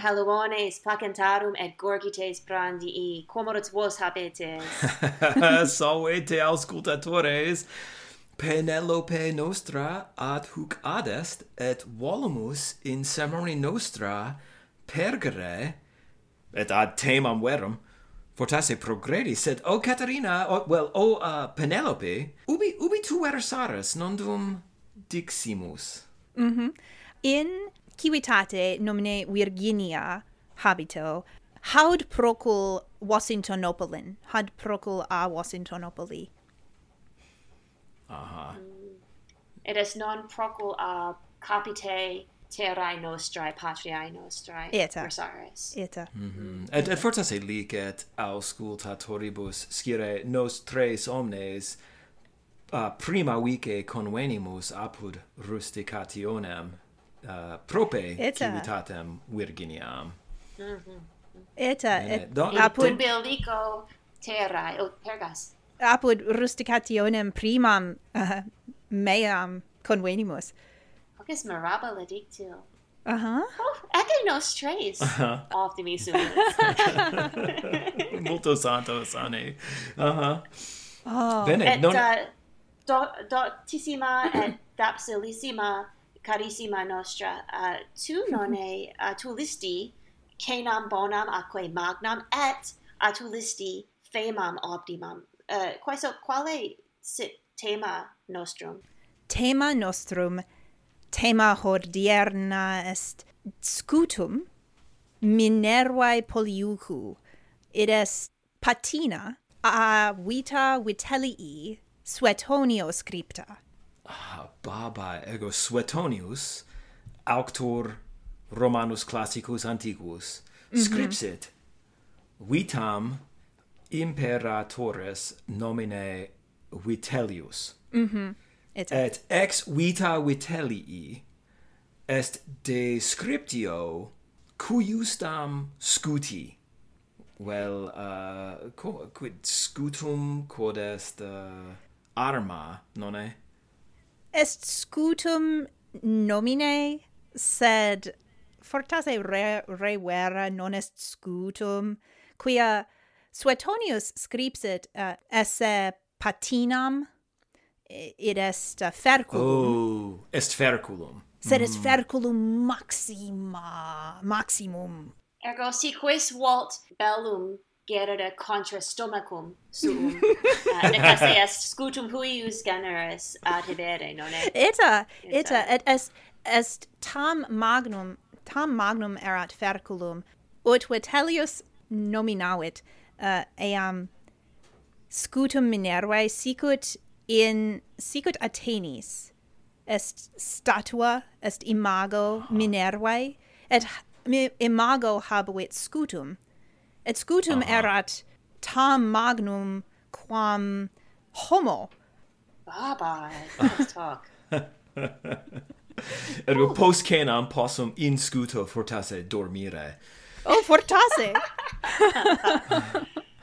heloanes placentarum et gorgites prandii, quomodots vos habetes. Salvete auscultatores, Penelope nostra ad huc adest, et volumus in semori nostra pergere, et ad temam verum, fortasse progredi, sed o Caterina, o, well, o uh, Penelope, ubi, ubi tu versaris, non dum diximus? Mhm. Mm in civitate nomine Virginia habito, haud procul Washingtonopolin, haud procul a Washingtonopoli. Aha. Uh -huh. It is non procul a capite terrae nostrae patriae nostrae Eta. versares. Eta. Mm. Et, et fortasse licet auscultatoribus scire nos tres omnes uh, prima vice convenimus apud rusticationem uh, prope civitatem Virginiam. Mhm. Mm -hmm. Eta, et, et do, apud... Publico terrae, o tergas. Apud rusticationem primam uh, meam convenimus. Hoc mirabile dictio. Uh-huh. Oh, ecce nos tres. Uh-huh. Multo santos ane. Uh-huh. Oh. Bene. Et non... uh, do, doctissima et dapsilissima carissima nostra uh, tu mhm. nonne uh, atulisti canam bonam aquae magnam et uh, a atulisti famam optimam. Uh, questo quale sit tema nostrum? Tema nostrum tema hodierna est scutum minervae poliucu id est patina a vita vitellii suetonio scripta. Ah, baba ego Suetonius auctor Romanus classicus antiquus mm -hmm. scripsit vitam imperatores nomine Vitellius. Mm et, et ex vita Vitellii est descriptio cuiustam scuti. Well uh, quid scutum quod est uh, arma nonne est est scutum nomine sed fortasse re, re vera non est scutum quia suetonius scripsit uh, esse patinam id est uh, ferculum. Oh est ferculum. Sed mm. est ferculum maxima maximum. Ergo si quis volt bellum gerere contra stomacum suum. Uh, necasse est scutum huius generis ad hibere, non est? Ita, ita, et est est tam magnum tam magnum erat ferculum ut vitellius nominavit uh, eam scutum minervae sicut in sicut Atenis est statua est imago Minervae et imago habuit scutum. Et scutum erat tam magnum quam homo. Baba, let's talk. Ergo oh. post canam possum in scuto fortasse dormire. Oh, fortasse!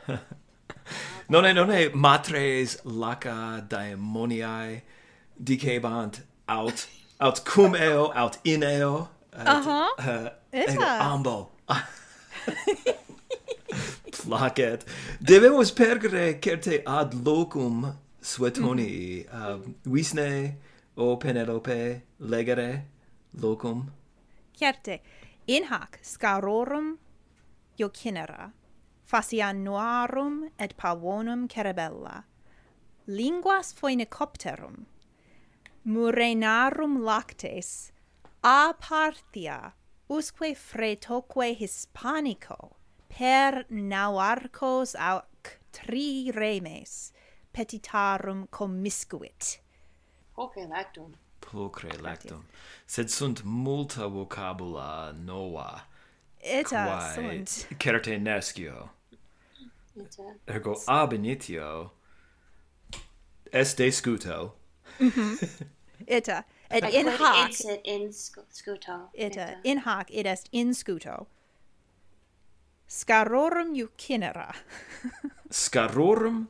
nonne, nonne, matres laca daemoniae dicebant aut, aut cum eo, aut in eo. aha uh-huh. Uh, ambo placet Debemus pergere certe ad locum suetoni mm. uh, visne o penelope legere locum. Certe. In hac scarorum jocinera facianuarum et pavonum cerebella linguas phoenicopterum murenarum lactes a parthia usque fretoque hispanico per nauarcos ac tri remes petitarum commiscuit. Pulcre lactum. Pulcre lactum. Sed sunt multa vocabula nova. Eta sunt. Certe nescio. Eta. Ergo ab initio est de scuto. Mm -hmm. Eta. Et in hoc. Insit in scuto. Eta. Eta. In hoc, it est in scuto. Scarorum eucinera. Scarorum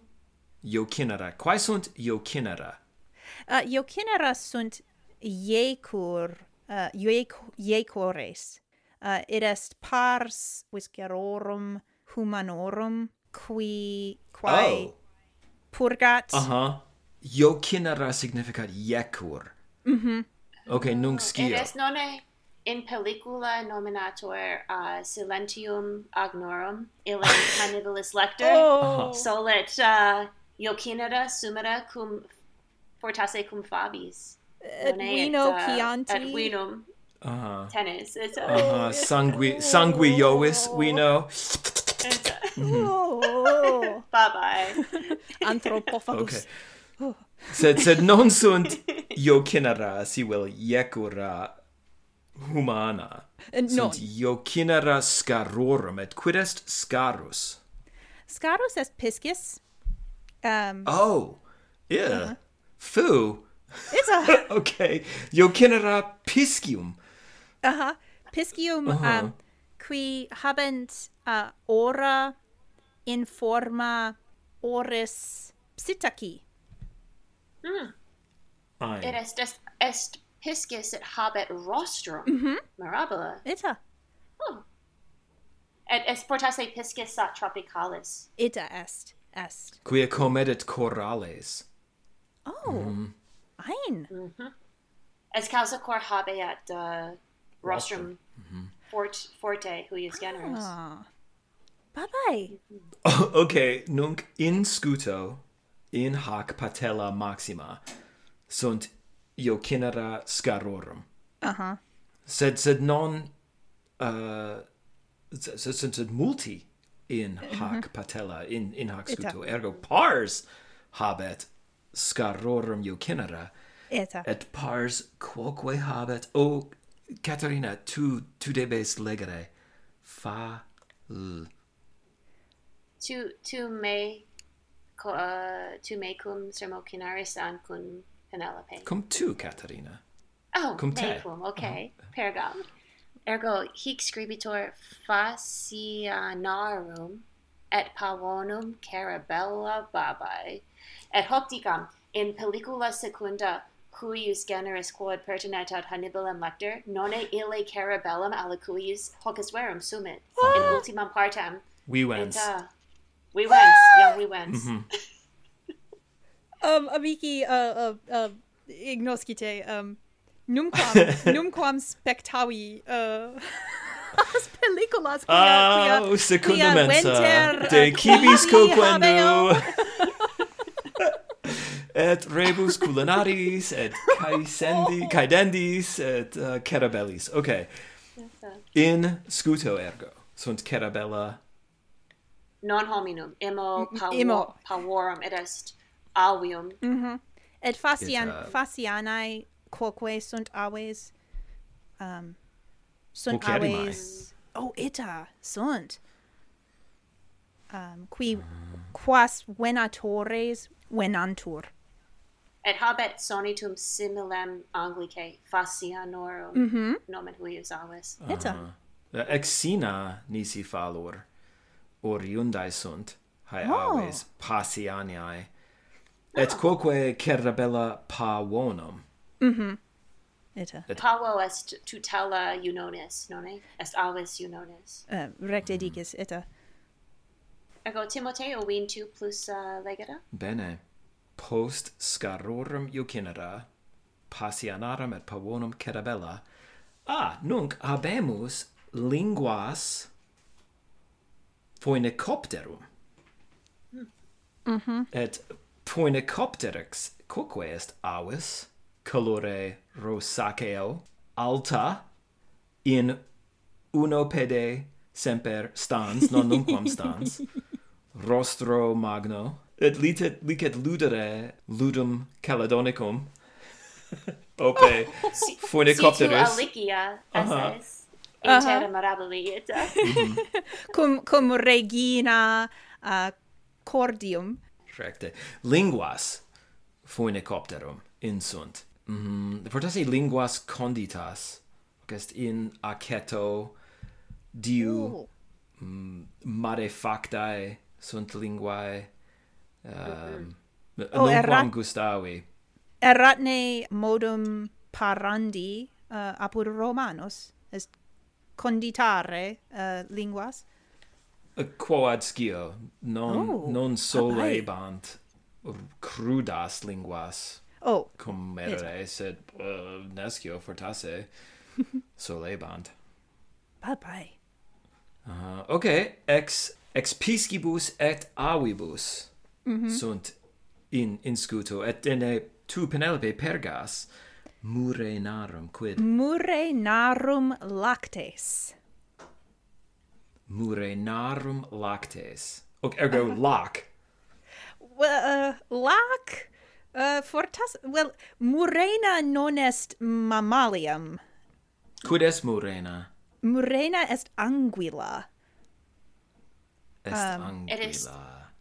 iocinera. Quae sunt iocinera? Uh, eucinera sunt iecur, uh, iec, iecores. Uh, id est pars viscerorum humanorum qui quae oh. purgat. Aha. Uh -huh. Eucinera significat iecur. Mhm. Mm -hmm. okay, nunc oh, scio. Id est nonne in pellicula nominator uh, Silentium Agnorum illum cannibalis Lector oh. solet uh, Iocinera sumera cum fortasse cum fabis Edwino et, uh, Chianti uh-huh. tennis it's uh, uh-huh. sangui sanguiois we know oh. bye bye anthropophagus okay. sed sed non sunt Jocinera si vel Iecura humana. Uh, no. Sunt jocinera scarorum, et quid est scarus? Scarus est piscis. Um, oh, yeah. Uh -huh. Foo. It's a... okay. Jocinera piscium. Uh-huh. Piscium, uh -huh. um, qui habent uh, ora in forma oris psittaci. Mm. Ein. Est, est, est piscis et habet rostrum. Mm-hmm. Mirabile. Ita. Oh. Et exportasse piscis sat tropicalis. Ita est. Est. Quia comedit corales. Oh. Mm. Ein. Mm -hmm. Es causa cor habeat uh, rostrum, mm-hmm. fort, forte huius generis. Ah. Bye bye. Oh, okay, nunc in scuto, in hac patella maxima, sunt io cinera scarorum. Aha. Uh -huh. Sed sed non uh, sed, sed, sed multi in mhm. hac patella in in hac scuto ergo pars habet scarorum eucinera Eta. et pars quoque habet o Caterina tu tu debes legere fa l. tu tu me uh, tu me cum sermo cinaris ancun Penelope. Cum tu, Caterina. Oh, cum te. Cum, uh-huh. okay. Uh. Pergam. Ergo hic scribitor facianarum et pavonum carabella babae et hoc dicam in pellicula secunda cuius generis quod pertinet ad Hannibalem lector nonne ille carabellum alicuius hocus verum sumit in ultimam partem we went uh, we went yeah we went mm-hmm. um, amici uh, uh, uh, ignoscite um, numquam numquam spectavi uh, as pelliculas quia, oh, quia, ah, secunda quia mensa. venter, de cibis coquendo et rebus culinaris et caesendi oh. caedendis et uh, carabellis okay in scuto ergo sunt carabella non hominum imo mm, pavo, imo. pavorum et est avium. Mm. Mm-hmm. Et fascian uh, fascianae quoque sunt aves, um, sunt Pulcherrimae. aves, oh, ita, sunt, um, qui, quas venatores venantur. Et habet sonitum similem Anglicae facianorum mm -hmm. nomen huius aves. Uh -huh. Ita. Uh, nisi fallor, oriundae sunt, hae oh. aves, passianiae, et quoque cerebella pavonum. Mhm. Eta. Et. Uh, Pavo est tutela unonis, nonne? Est aves unonis. Uh, recte mm-hmm. dicis, eta. Uh, Ergo Timoteo vin tu plus uh, legata? Bene. Post scarorum eucinera, passianarum et pavonum cerebella, ah, nunc habemus linguas phoenicopterum. Mhm. Mm et Poinicopteryx, quoque est avis, colore rosaceo, alta, in uno pede semper stans, non nunquam stans, rostro magno, et licet, licet ludere ludum caledonicum, ope fornicopteris. Si tu alicia, esses. Uh -huh. Intera mirabilieta. mm cum, cum regina uh, cordium recte linguas. Phoenicopterum insunt mm mm-hmm. fortasse linguas conditas. Est in aceto diu mm, mare factae sunt linguae um, oh, gustavi. erratne modum parandi uh, apud romanos est conditare uh, linguas quoad scio non oh, non sole habant crudas linguas. Oh cum merere sed uh, nescio fortasse solebant bye bye. Uh, okay ex ex piscibus et avibus mm -hmm. sunt in inscuto et ene tu penelope pergas mure narum quid? Mure narum lactes murenarum lactes. Ok, ergo uh, lac. Well, uh, lac uh, fortas well murena non est mammalium. Quid est murena? Murena est anguilla. Est um, anguilla. It is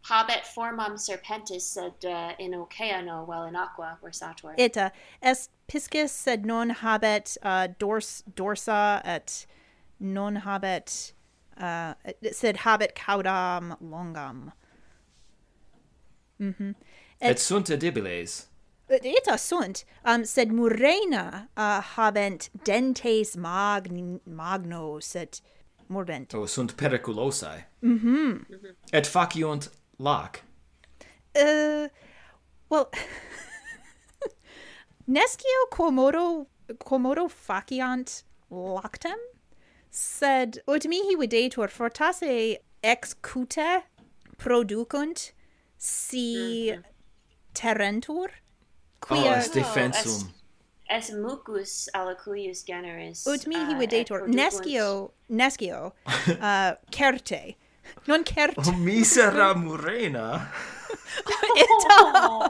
habet formam serpentis sed uh, in oceano well in aqua versator. Ita est piscis sed non habet uh, dors dorsa et non habet uh, it said habet caudam longam. Mm-hmm. Et, et sunt edibiles. Eta sunt, um, sed murena uh, habent dentes magn magnos et mordent. Oh, sunt periculosae. Mhm. Mm -hmm. Et faciunt lac. Uh, well, nescio quomodo, quomodo faciant lactem? sed ut mihi videtur fortasse ex cute producunt si mhm. terentur -hmm. quia oh, est defensum. oh, es, mucus alicuius generis ut mihi uh, videtur nescio nescio uh, certe. Non certe. Oh, misera murena. Ita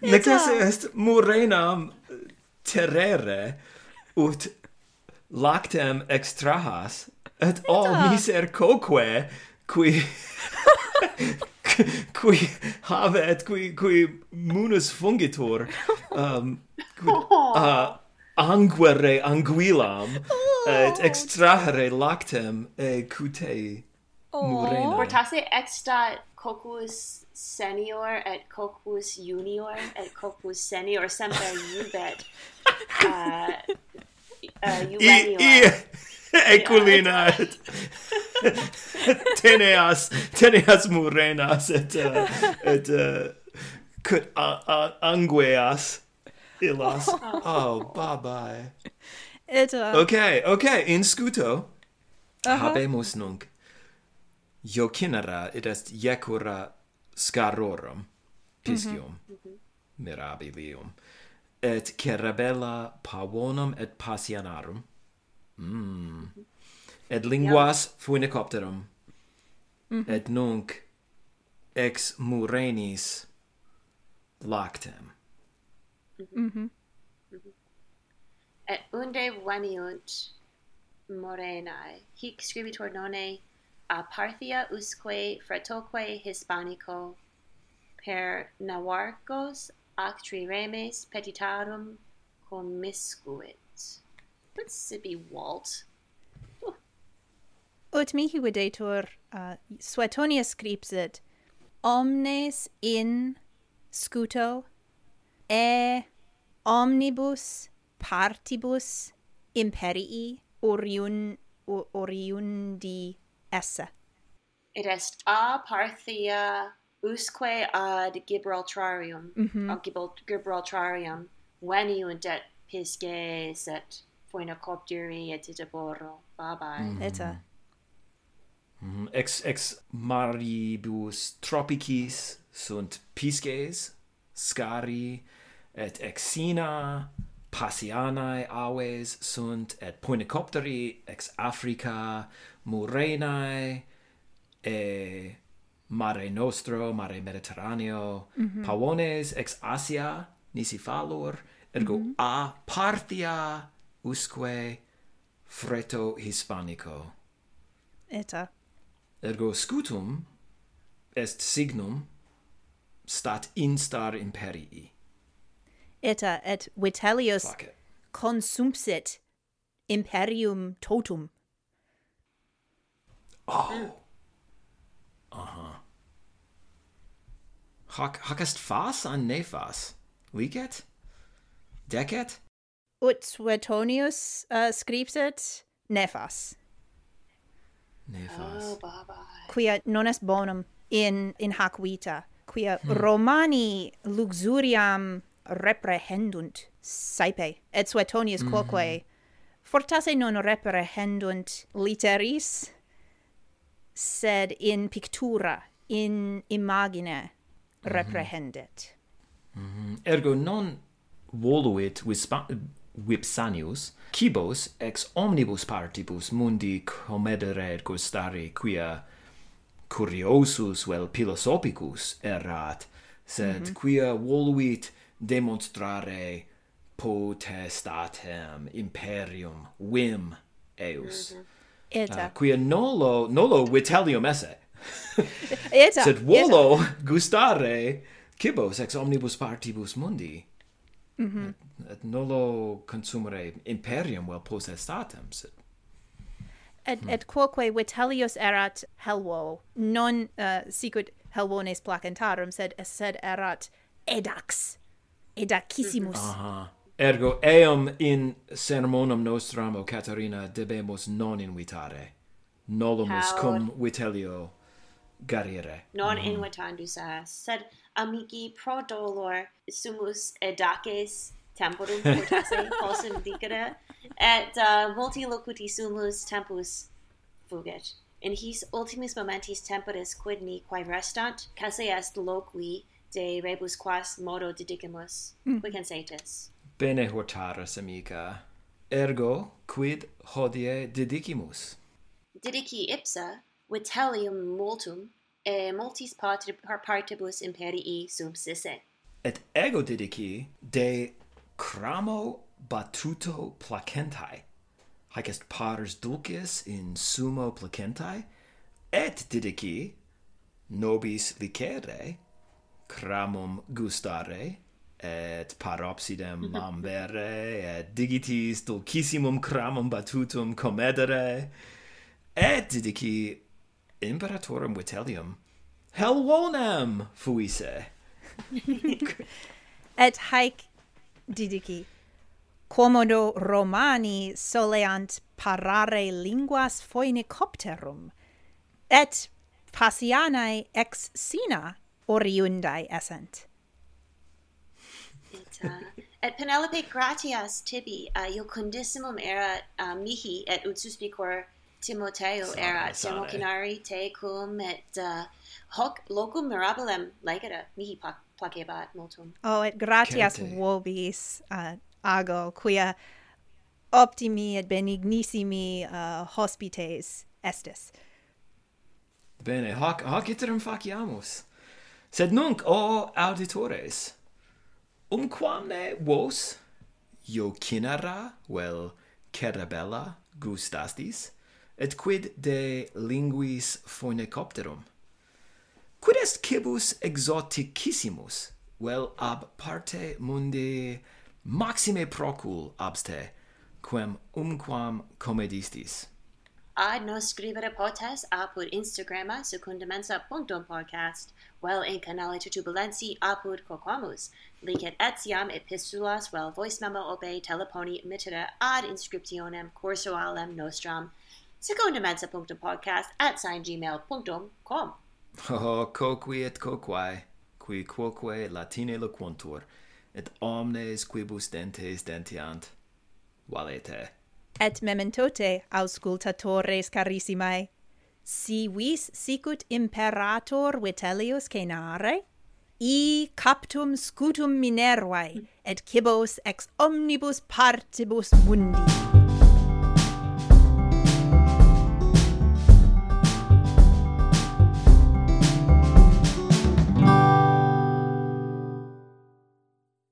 necesse est murenam terrere ut lactem extrahas et all misercoque qui qui habet qui qui munus fungitur um qui, oh. uh, anguere anguilam oh. et extrahere lactem e cute murena. Oh. Portase extat coccus senior et coccus junior et coccus senior semper iubet uh, I, eculina et teneas teneas murenas et uh, et uh, cut uh, uh, angueas illas oh, oh bye bye et uh, okay okay in scuto uh -huh. habemus nunc. Jocinera id est iecura scarorum piscium mm -hmm. mirabilium et cerebella pavonum et passianarum mm. et linguas yeah. funicopterum mm -hmm. et nunc ex murenis lactem mm -hmm. et unde veniunt morenae hic scribitur nonne a Parthia usque fratoque Hispanico per Navarcos actri remes petitarum commiscuit. Let's sippy Walt. Ut mihi videtur, uh, Suetonia scripsit, omnes in scuto e omnibus partibus imperii oriun oriundi esse. It est a Parthia usque ad Gibraltarium, mm -hmm. ad Gibraltarium, veniunt et pisces et phoenocopteri et itiboro bye Mm. Mm-hmm. Eta. Mm. Mm-hmm. Ex, ex maribus tropicis sunt pisces, scari, et exina, Passianae aves sunt et poenicopteri ex Africa murenae e Mare Nostro, Mare Mediterraneo, mm -hmm. Pavones ex Asia nisi fallor, ergo mm -hmm. a partia usque freto hispanico. Eta. Ergo scutum est signum stat instar imperii. Eta et vitellius consumpsit imperium totum. Oh. Aha. Hoc, hoc est fas an nefas? Licet? Decet? Ut Suetonius äh, uh, scripset nefas. Nefas. Oh, baba. Quia non est bonum in, in hac vita, quia hmm. Romani luxuriam reprehendunt saepe, et Suetonius mm -hmm. quoque fortasse non reprehendunt literis sed in pictura, in imagine mhm. reprehendet. Mm -hmm. Ergo non voluit vipsanius, cibos ex omnibus partibus mundi comedere gustare quia curiosus vel philosophicus erat, sed mm -hmm. quia voluit demonstrare potestatem imperium vim eius. Mm -hmm. Eta. Uh, quia nolo, nolo vitellium esse. eta. Sed volo eta. gustare cibos ex omnibus partibus mundi. Mm -hmm. et, et nolo consumere imperium vel potestatem, sed et hmm. et quoque vitellius erat helvo non uh, sicut helvones placentarum sed sed erat edax edacissimus uh -huh. Ergo eam in sermonum nostram o Caterina debemus non invitare. Nolumus How... cum vitellio garire. Non mm. invitandus as, sed amici pro dolor sumus edaces temporum portasse possum dicere, et uh, multi locuti sumus tempus fugit. In his ultimis momentis temporis quid ni quae restant, casse est loqui de rebus quas modo dedicamus, Mm. We can say this. Bene hortaris, amica. Ergo, quid hodie didicimus? Didici ipsa, vitellium multum, e multis partibus imperii subsisse. Et ego didici de cramo batuto placentae. Haec est pars dulcis in sumo placentae, et didici nobis licere, cramum gustare, et paropsidem mambere mhm. et digitis dulcissimum cramum batutum comedere et didici imperatorem vitellium. Helvonem fuisse. Et haec didici. Commodo romani soleant parare linguas phoenicopterum et passianae ex sina oriundae essent. Capita. et Penelope gratias tibi, uh, iocundissimum erat uh, mihi, et utsuspicor Timoteo sane, erat, democinari te cum, et uh, hoc locum mirabilem legera, mihi plac placebat multum. Oh, et gratias Certe. vobis uh, ago, quia optimi et benignissimi uh, hospites estis. Bene, hoc, hoc iterum faciamus. Sed nunc, o auditores, umquamne vos? Iocinara vel cerebella gustastis, et quid de linguis phoenicopterum Quid est cibus exoticissimus, vel ab parte mundi maxime procul abste, quem umquam comedistis? ad nos scrivere potes apud Instagrama secundamensa.podcast, vel in canale tutubulensi apud quoquamus, licet etiam epistulas vel voice memo obe teleponi mittere ad inscriptionem corsualem nostram secundamensa.podcast at sign Oh, coqui et coquae, qui quoque Latine loquuntur, et omnes quibus dentes dentiant, valete et mementote auscultatores carissimae. Si vis sicut imperator Vitellius cenare i captum scutum Minervae et cibos ex omnibus partibus mundi.